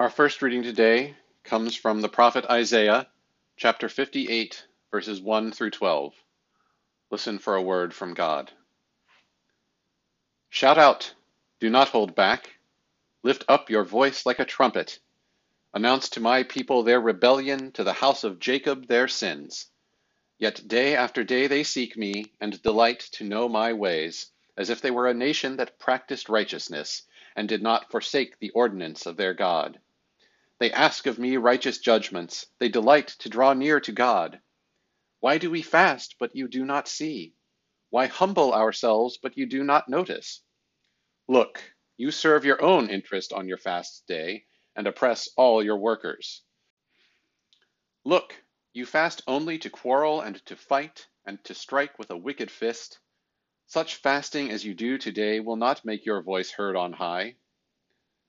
Our first reading today comes from the prophet Isaiah, chapter 58, verses 1 through 12. Listen for a word from God. Shout out, do not hold back. Lift up your voice like a trumpet. Announce to my people their rebellion, to the house of Jacob their sins. Yet day after day they seek me, and delight to know my ways, as if they were a nation that practiced righteousness, and did not forsake the ordinance of their God. They ask of me righteous judgments. They delight to draw near to God. Why do we fast, but you do not see? Why humble ourselves, but you do not notice? Look, you serve your own interest on your fast day and oppress all your workers. Look, you fast only to quarrel and to fight and to strike with a wicked fist. Such fasting as you do today will not make your voice heard on high.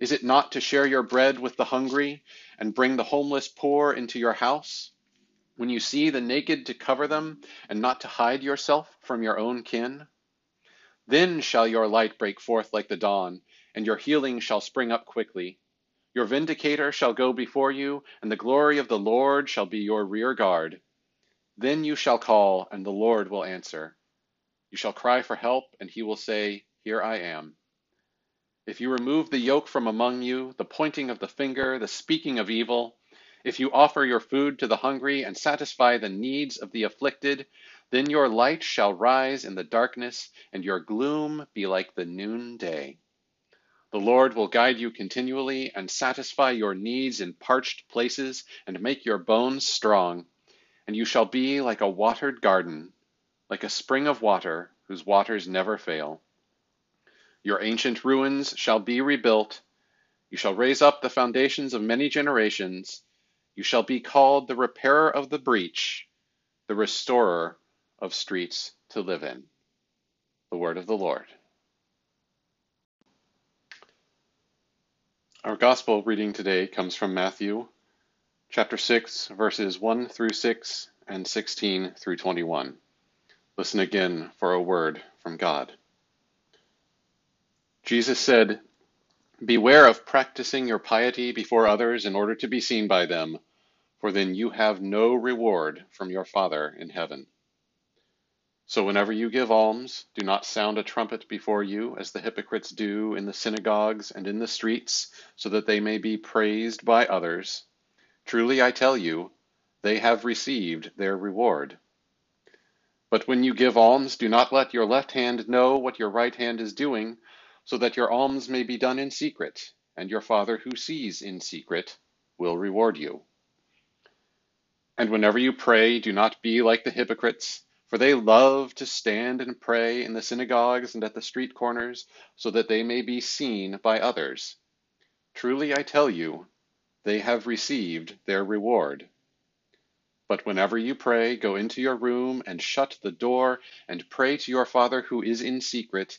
Is it not to share your bread with the hungry, and bring the homeless poor into your house? When you see the naked, to cover them, and not to hide yourself from your own kin? Then shall your light break forth like the dawn, and your healing shall spring up quickly. Your vindicator shall go before you, and the glory of the Lord shall be your rear guard. Then you shall call, and the Lord will answer. You shall cry for help, and he will say, Here I am. If you remove the yoke from among you, the pointing of the finger, the speaking of evil, if you offer your food to the hungry and satisfy the needs of the afflicted, then your light shall rise in the darkness, and your gloom be like the noonday. The Lord will guide you continually and satisfy your needs in parched places and make your bones strong. And you shall be like a watered garden, like a spring of water whose waters never fail. Your ancient ruins shall be rebuilt. You shall raise up the foundations of many generations. You shall be called the repairer of the breach, the restorer of streets to live in. The word of the Lord. Our gospel reading today comes from Matthew chapter 6, verses 1 through 6 and 16 through 21. Listen again for a word from God. Jesus said, Beware of practicing your piety before others in order to be seen by them, for then you have no reward from your Father in heaven. So whenever you give alms, do not sound a trumpet before you, as the hypocrites do in the synagogues and in the streets, so that they may be praised by others. Truly I tell you, they have received their reward. But when you give alms, do not let your left hand know what your right hand is doing so that your alms may be done in secret, and your Father who sees in secret will reward you. And whenever you pray, do not be like the hypocrites, for they love to stand and pray in the synagogues and at the street corners, so that they may be seen by others. Truly I tell you, they have received their reward. But whenever you pray, go into your room and shut the door, and pray to your Father who is in secret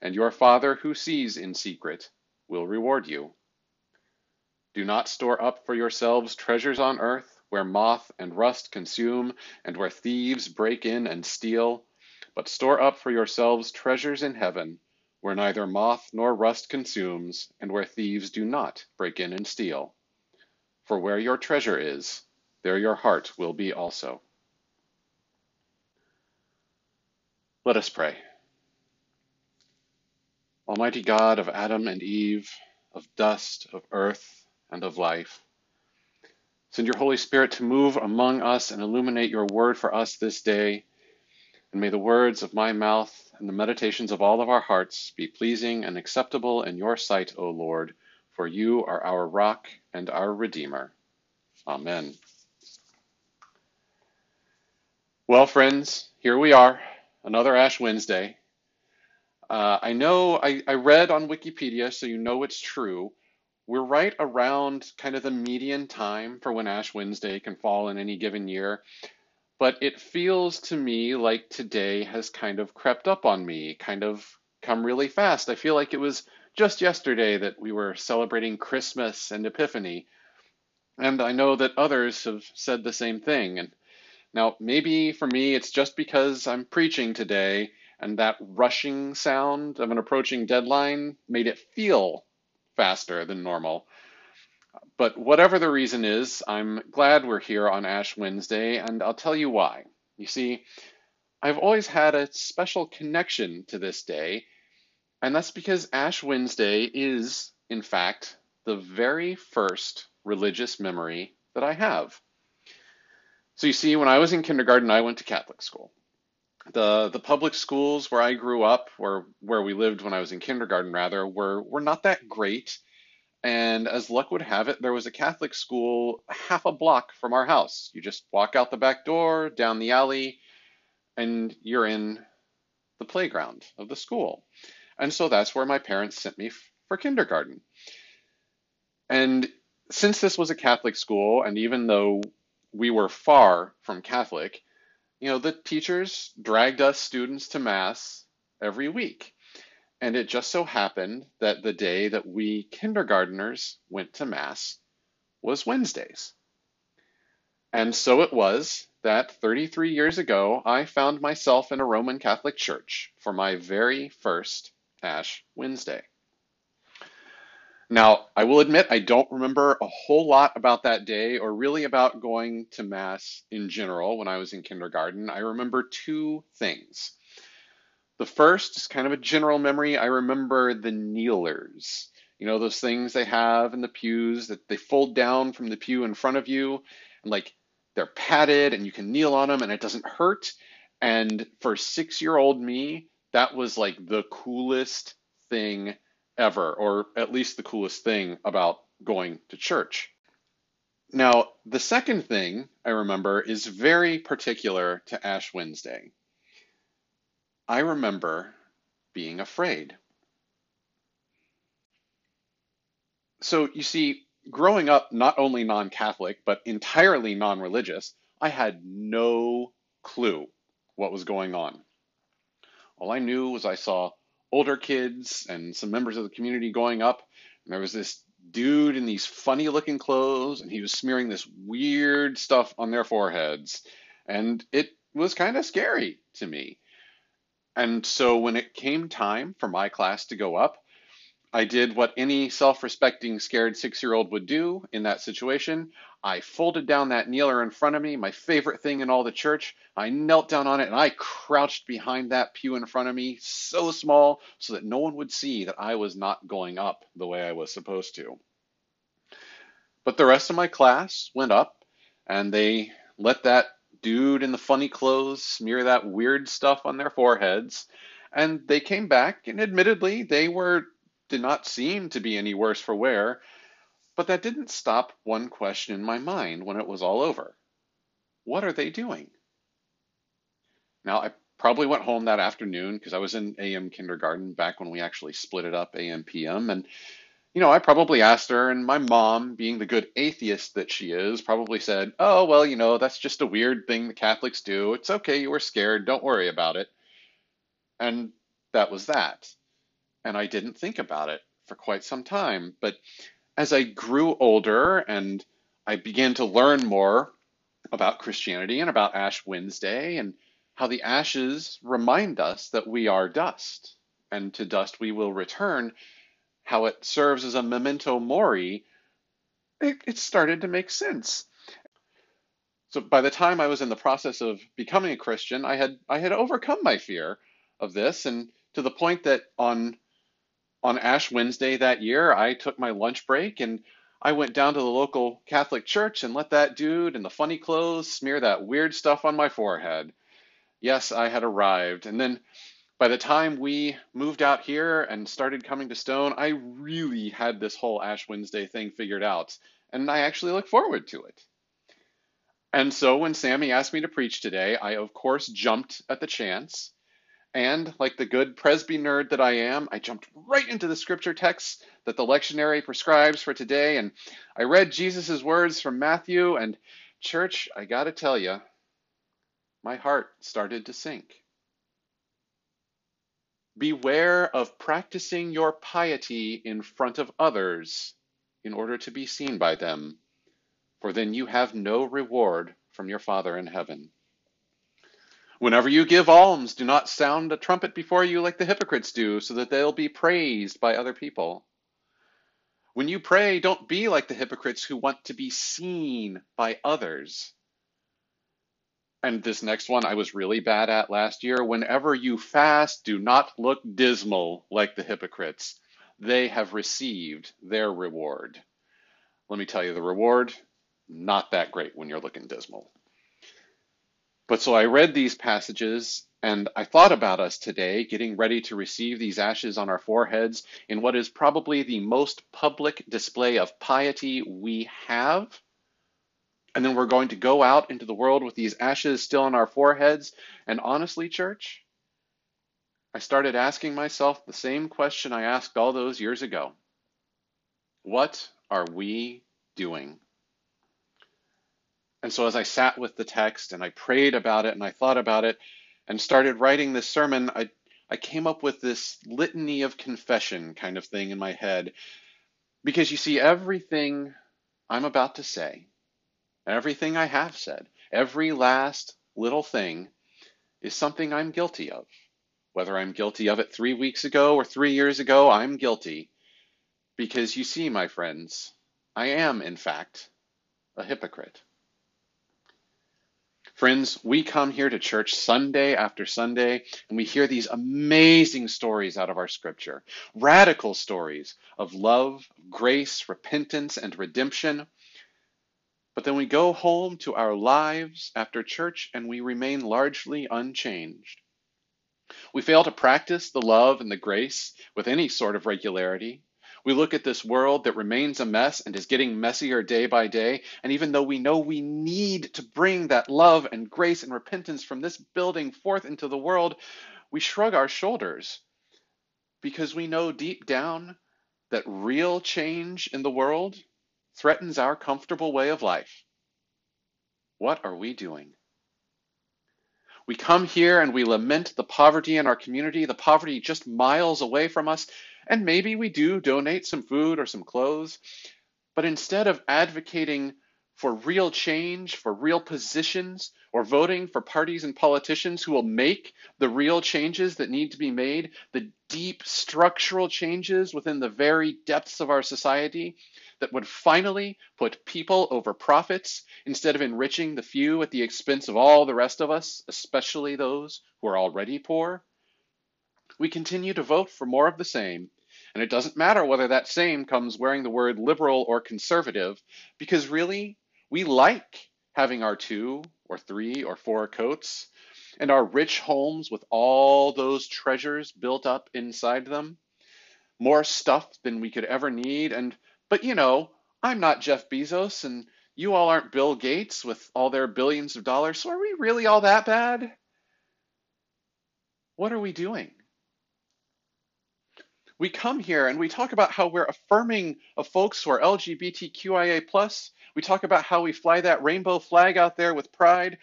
and your Father who sees in secret will reward you. Do not store up for yourselves treasures on earth, where moth and rust consume, and where thieves break in and steal, but store up for yourselves treasures in heaven, where neither moth nor rust consumes, and where thieves do not break in and steal. For where your treasure is, there your heart will be also. Let us pray. Almighty God of Adam and Eve, of dust, of earth, and of life, Send your Holy Spirit to move among us and illuminate your word for us this day. And may the words of my mouth and the meditations of all of our hearts be pleasing and acceptable in your sight, O Lord, for you are our rock and our Redeemer. Amen. Well, friends, here we are, another Ash Wednesday. Uh, I know I, I read on Wikipedia, so you know it's true. We're right around kind of the median time for when Ash Wednesday can fall in any given year. But it feels to me like today has kind of crept up on me, kind of come really fast. I feel like it was just yesterday that we were celebrating Christmas and Epiphany. And I know that others have said the same thing. And now, maybe for me, it's just because I'm preaching today and that rushing sound of an approaching deadline made it feel faster than normal. But whatever the reason is, I'm glad we're here on Ash Wednesday, and I'll tell you why. You see, I've always had a special connection to this day, and that's because Ash Wednesday is, in fact, the very first religious memory that I have. So you see, when I was in kindergarten, I went to Catholic school the the public schools where I grew up, or where we lived when I was in kindergarten, rather, were were not that great. And as luck would have it, there was a Catholic school half a block from our house. You just walk out the back door, down the alley, and you're in the playground of the school. And so that's where my parents sent me for kindergarten. And since this was a Catholic school, and even though we were far from Catholic, you know, the teachers dragged us students to Mass every week. And it just so happened that the day that we kindergarteners went to Mass was Wednesdays. And so it was that 33 years ago, I found myself in a Roman Catholic church for my very first Ash Wednesday. Now, I will admit I don't remember a whole lot about that day or really about going to Mass in general when I was in kindergarten. I remember two things. The first is kind of a general memory. I remember the kneelers. You know, those things they have in the pews that they fold down from the pew in front of you, and like they're padded and you can kneel on them and it doesn't hurt. And for six year old me, that was like the coolest thing ever, or at least the coolest thing about going to church. Now, the second thing I remember is very particular to Ash Wednesday. I remember being afraid. So, you see, growing up not only non Catholic, but entirely non religious, I had no clue what was going on. All I knew was I saw older kids and some members of the community going up. And there was this dude in these funny looking clothes, and he was smearing this weird stuff on their foreheads. And it was kind of scary to me. And so when it came time for my class to go up, I did what any self respecting scared six year old would do in that situation. I folded down that kneeler in front of me, my favorite thing in all the church. I knelt down on it and I crouched behind that pew in front of me, so small, so that no one would see that I was not going up the way I was supposed to. But the rest of my class went up and they let that dude in the funny clothes smear that weird stuff on their foreheads. And they came back, and admittedly, they were did not seem to be any worse for wear. But that didn't stop one question in my mind when it was all over. What are they doing? Now, I probably went home that afternoon because I was in AM kindergarten back when we actually split it up AM PM. And, you know, I probably asked her, and my mom, being the good atheist that she is, probably said, Oh, well, you know, that's just a weird thing the Catholics do. It's okay, you were scared. Don't worry about it. And that was that. And I didn't think about it for quite some time. But as I grew older and I began to learn more about Christianity and about Ash Wednesday and how the ashes remind us that we are dust and to dust we will return, how it serves as a memento mori, it, it started to make sense. So by the time I was in the process of becoming a Christian, I had I had overcome my fear of this and to the point that on on Ash Wednesday that year, I took my lunch break and I went down to the local Catholic church and let that dude in the funny clothes smear that weird stuff on my forehead. Yes, I had arrived. And then by the time we moved out here and started coming to Stone, I really had this whole Ash Wednesday thing figured out. And I actually look forward to it. And so when Sammy asked me to preach today, I of course jumped at the chance. And like the good Presby nerd that I am, I jumped right into the scripture text that the lectionary prescribes for today. And I read Jesus' words from Matthew. And church, I got to tell you, my heart started to sink. Beware of practicing your piety in front of others in order to be seen by them for then you have no reward from your Father in heaven. Whenever you give alms, do not sound a trumpet before you like the hypocrites do, so that they'll be praised by other people. When you pray, don't be like the hypocrites who want to be seen by others. And this next one I was really bad at last year. Whenever you fast, do not look dismal like the hypocrites. They have received their reward. Let me tell you, the reward not that great when you're looking dismal. But so I read these passages and I thought about us today getting ready to receive these ashes on our foreheads in what is probably the most public display of piety we have. And then we're going to go out into the world with these ashes still on our foreheads. And honestly, church, I started asking myself the same question I asked all those years ago What are we doing? And so as I sat with the text and I prayed about it and I thought about it and started writing this sermon, I, I came up with this litany of confession kind of thing in my head. Because you see, everything I'm about to say, everything I have said, every last little thing is something I'm guilty of. Whether I'm guilty of it three weeks ago or three years ago, I'm guilty. Because you see, my friends, I am, in fact, a hypocrite. Friends, we come here to church Sunday after Sunday and we hear these amazing stories out of our scripture, radical stories of love, grace, repentance, and redemption. But then we go home to our lives after church and we remain largely unchanged. We fail to practice the love and the grace with any sort of regularity. We look at this world that remains a mess and is getting messier day by day. And even though we know we need to bring that love and grace and repentance from this building forth into the world, we shrug our shoulders because we know deep down that real change in the world threatens our comfortable way of life. What are we doing? We come here and we lament the poverty in our community, the poverty just miles away from us, and maybe we do donate some food or some clothes. But instead of advocating for real change, for real positions, or voting for parties and politicians who will make the real changes that need to be made, the deep structural changes within the very depths of our society that would finally put people over profits instead of enriching the few at the expense of all the rest of us, especially those who are already poor. We continue to vote for more of the same and it doesn't matter whether that same comes wearing the word liberal or conservative, because really, we like having our two or three or four coats and our rich homes with all those treasures built up inside them. More stuff than we could ever need. And, but you know, I'm not Jeff Bezos and you all aren't Bill Gates with all their billions of dollars. So are we really all that bad? What are we doing? We come here and we talk about how we're affirming of folks who are LGBTQIA plus. We talk about how we fly that rainbow flag out there with pride.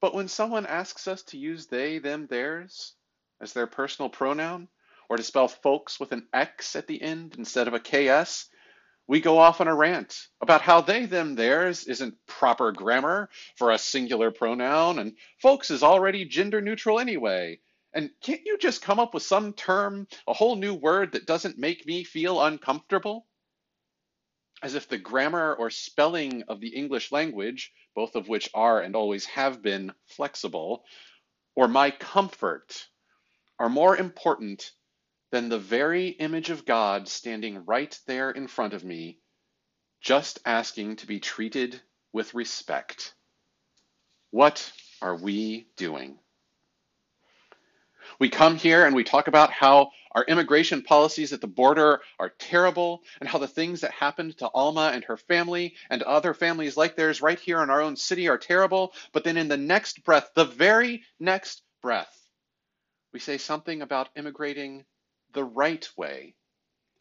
But when someone asks us to use they, them, theirs as their personal pronoun, or to spell folks with an X at the end instead of a KS, we go off on a rant about how they, them, theirs isn't proper grammar for a singular pronoun, and folks is already gender neutral anyway, and can't you just come up with some term, a whole new word that doesn't make me feel uncomfortable? As if the grammar or spelling of the English language, both of which are and always have been flexible, or my comfort are more important than the very image of God standing right there in front of me just asking to be treated with respect. What are we doing? We come here and we talk about how our immigration policies at the border are terrible and how the things that happened to Alma and her family and other families like theirs right here in our own city are terrible. But then in the next breath, the very next breath, we say something about immigrating the right way,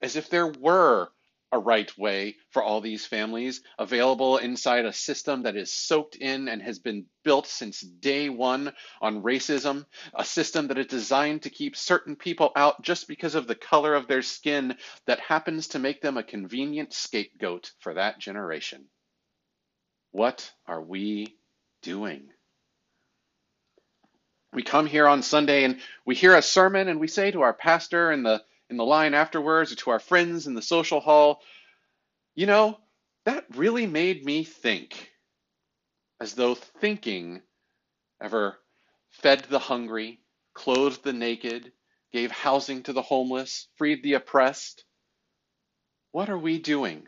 as if there were a right way for all these families available inside a system that is soaked in and has been built since day one on racism, a system that is designed to keep certain people out just because of the color of their skin that happens to make them a convenient scapegoat for that generation. What are we doing? We come here on Sunday and we hear a sermon and we say to our pastor and the in the line afterwards or to our friends in the social hall, you know, that really made me think, as though thinking ever fed the hungry, clothed the naked, gave housing to the homeless, freed the oppressed. What are we doing?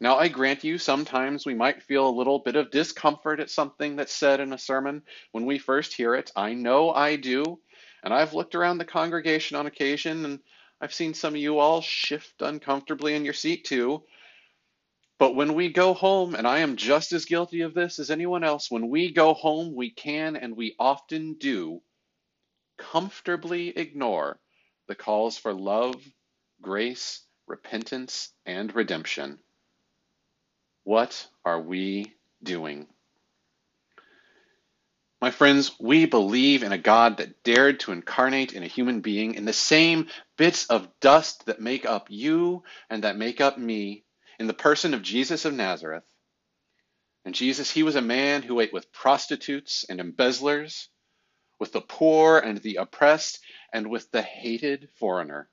Now, I grant you, sometimes we might feel a little bit of discomfort at something that's said in a sermon when we first hear it. I know I do. And I've looked around the congregation on occasion and I've seen some of you all shift uncomfortably in your seat too. But when we go home, and I am just as guilty of this as anyone else, when we go home, we can and we often do comfortably ignore the calls for love, grace, repentance, and redemption. What are we doing? My friends, we believe in a God that dared to incarnate in a human being in the same bits of dust that make up you and that make up me in the person of Jesus of Nazareth. And Jesus, he was a man who ate with prostitutes and embezzlers, with the poor and the oppressed, and with the hated foreigner.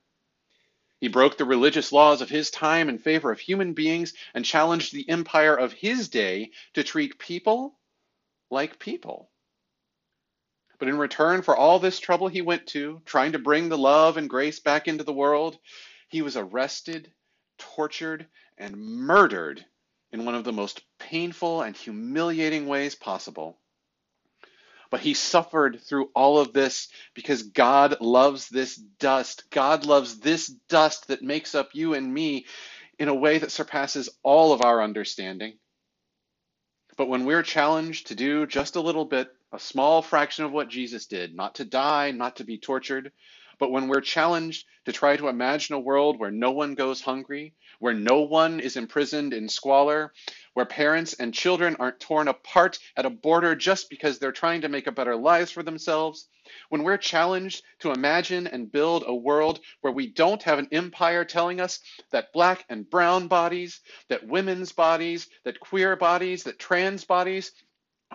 He broke the religious laws of his time in favor of human beings and challenged the empire of his day to treat people like people. But in return for all this trouble he went to, trying to bring the love and grace back into the world, he was arrested, tortured, and murdered in one of the most painful and humiliating ways possible. But he suffered through all of this because God loves this dust. God loves this dust that makes up you and me in a way that surpasses all of our understanding. But when we're challenged to do just a little bit, a small fraction of what Jesus did, not to die, not to be tortured, but when we're challenged to try to imagine a world where no one goes hungry, where no one is imprisoned in squalor, where parents and children aren't torn apart at a border just because they're trying to make a better lives for themselves, when we're challenged to imagine and build a world where we don't have an empire telling us that black and brown bodies, that women's bodies, that queer bodies, that trans bodies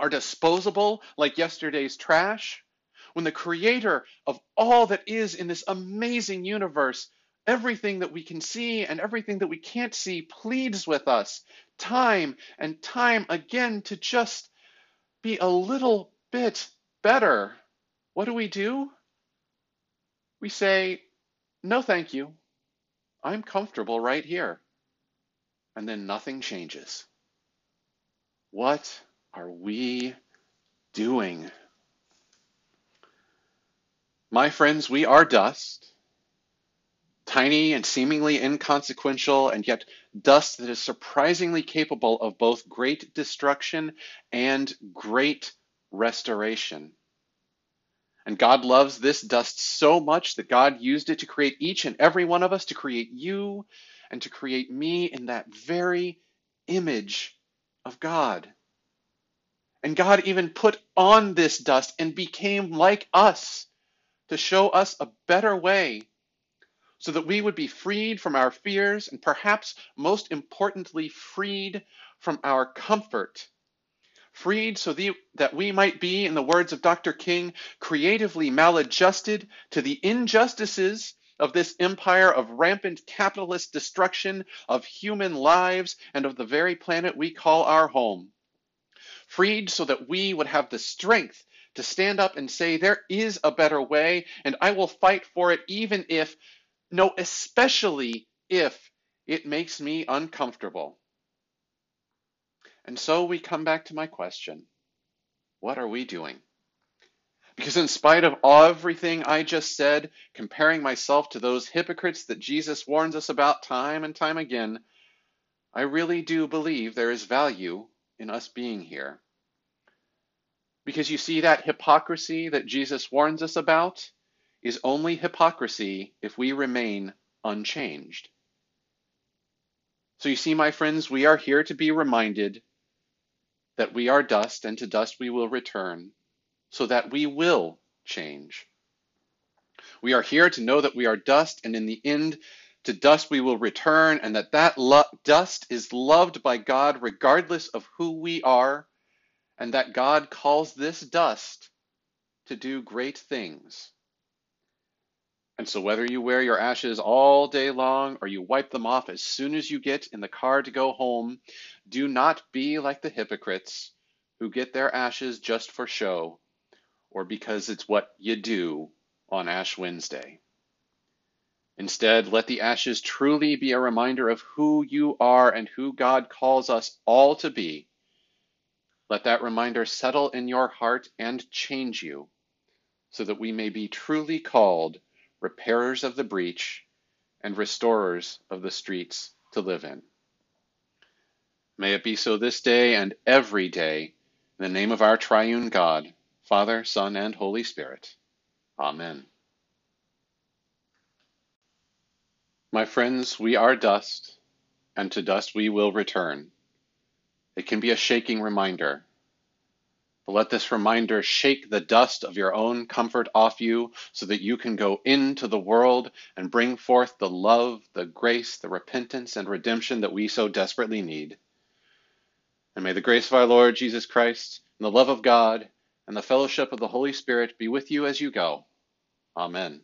are disposable like yesterday's trash, when the creator of all that is in this amazing universe, everything that we can see and everything that we can't see, pleads with us time and time again to just be a little bit better. What do we do? We say, no, thank you. I'm comfortable right here. And then nothing changes. What are we doing? My friends, we are dust, tiny and seemingly inconsequential, and yet dust that is surprisingly capable of both great destruction and great restoration. And God loves this dust so much that God used it to create each and every one of us, to create you and to create me in that very image of God. And God even put on this dust and became like us to show us a better way so that we would be freed from our fears and perhaps most importantly, freed from our comfort. Freed so the, that we might be, in the words of Dr. King, creatively maladjusted to the injustices of this empire of rampant capitalist destruction of human lives and of the very planet we call our home freed so that we would have the strength to stand up and say, There is a better way, and I will fight for it, even if, no, especially if It makes me uncomfortable. And so we come back to my question what are we doing? Because, in spite of everything I just said, comparing myself to those hypocrites that Jesus warns us about time and time again, I really do believe there is value in us being here. Because you see, that hypocrisy that Jesus warns us about is only hypocrisy if we remain unchanged. So you see, my friends, we are here to be reminded that we are dust and to dust we will return, so that we will change. We are here to know that we are dust and in the end to dust we will return and that that lo- dust is loved by God regardless of who we are and that God calls this dust to do great things. And so, whether you wear your ashes all day long or you wipe them off as soon as you get in the car to go home, do not be like the hypocrites who get their ashes just for show or because it's what you do on Ash Wednesday. Instead, let the ashes truly be a reminder of who you are and who God calls us all to be let that reminder settle in your heart and change you so that we may be truly called repairers of the breach and restorers of the streets to live in. May it be so this day and every day, in the name of our triune God, Father, Son, and Holy Spirit. Amen. My friends, we are dust, and to dust we will return. It can be a shaking reminder. But let this reminder shake the dust of your own comfort off you so that you can go into the world and bring forth the love, the grace, the repentance, and redemption that we so desperately need. And may the grace of our Lord Jesus Christ, and the love of God, and the fellowship of the Holy Spirit be with you as you go. Amen.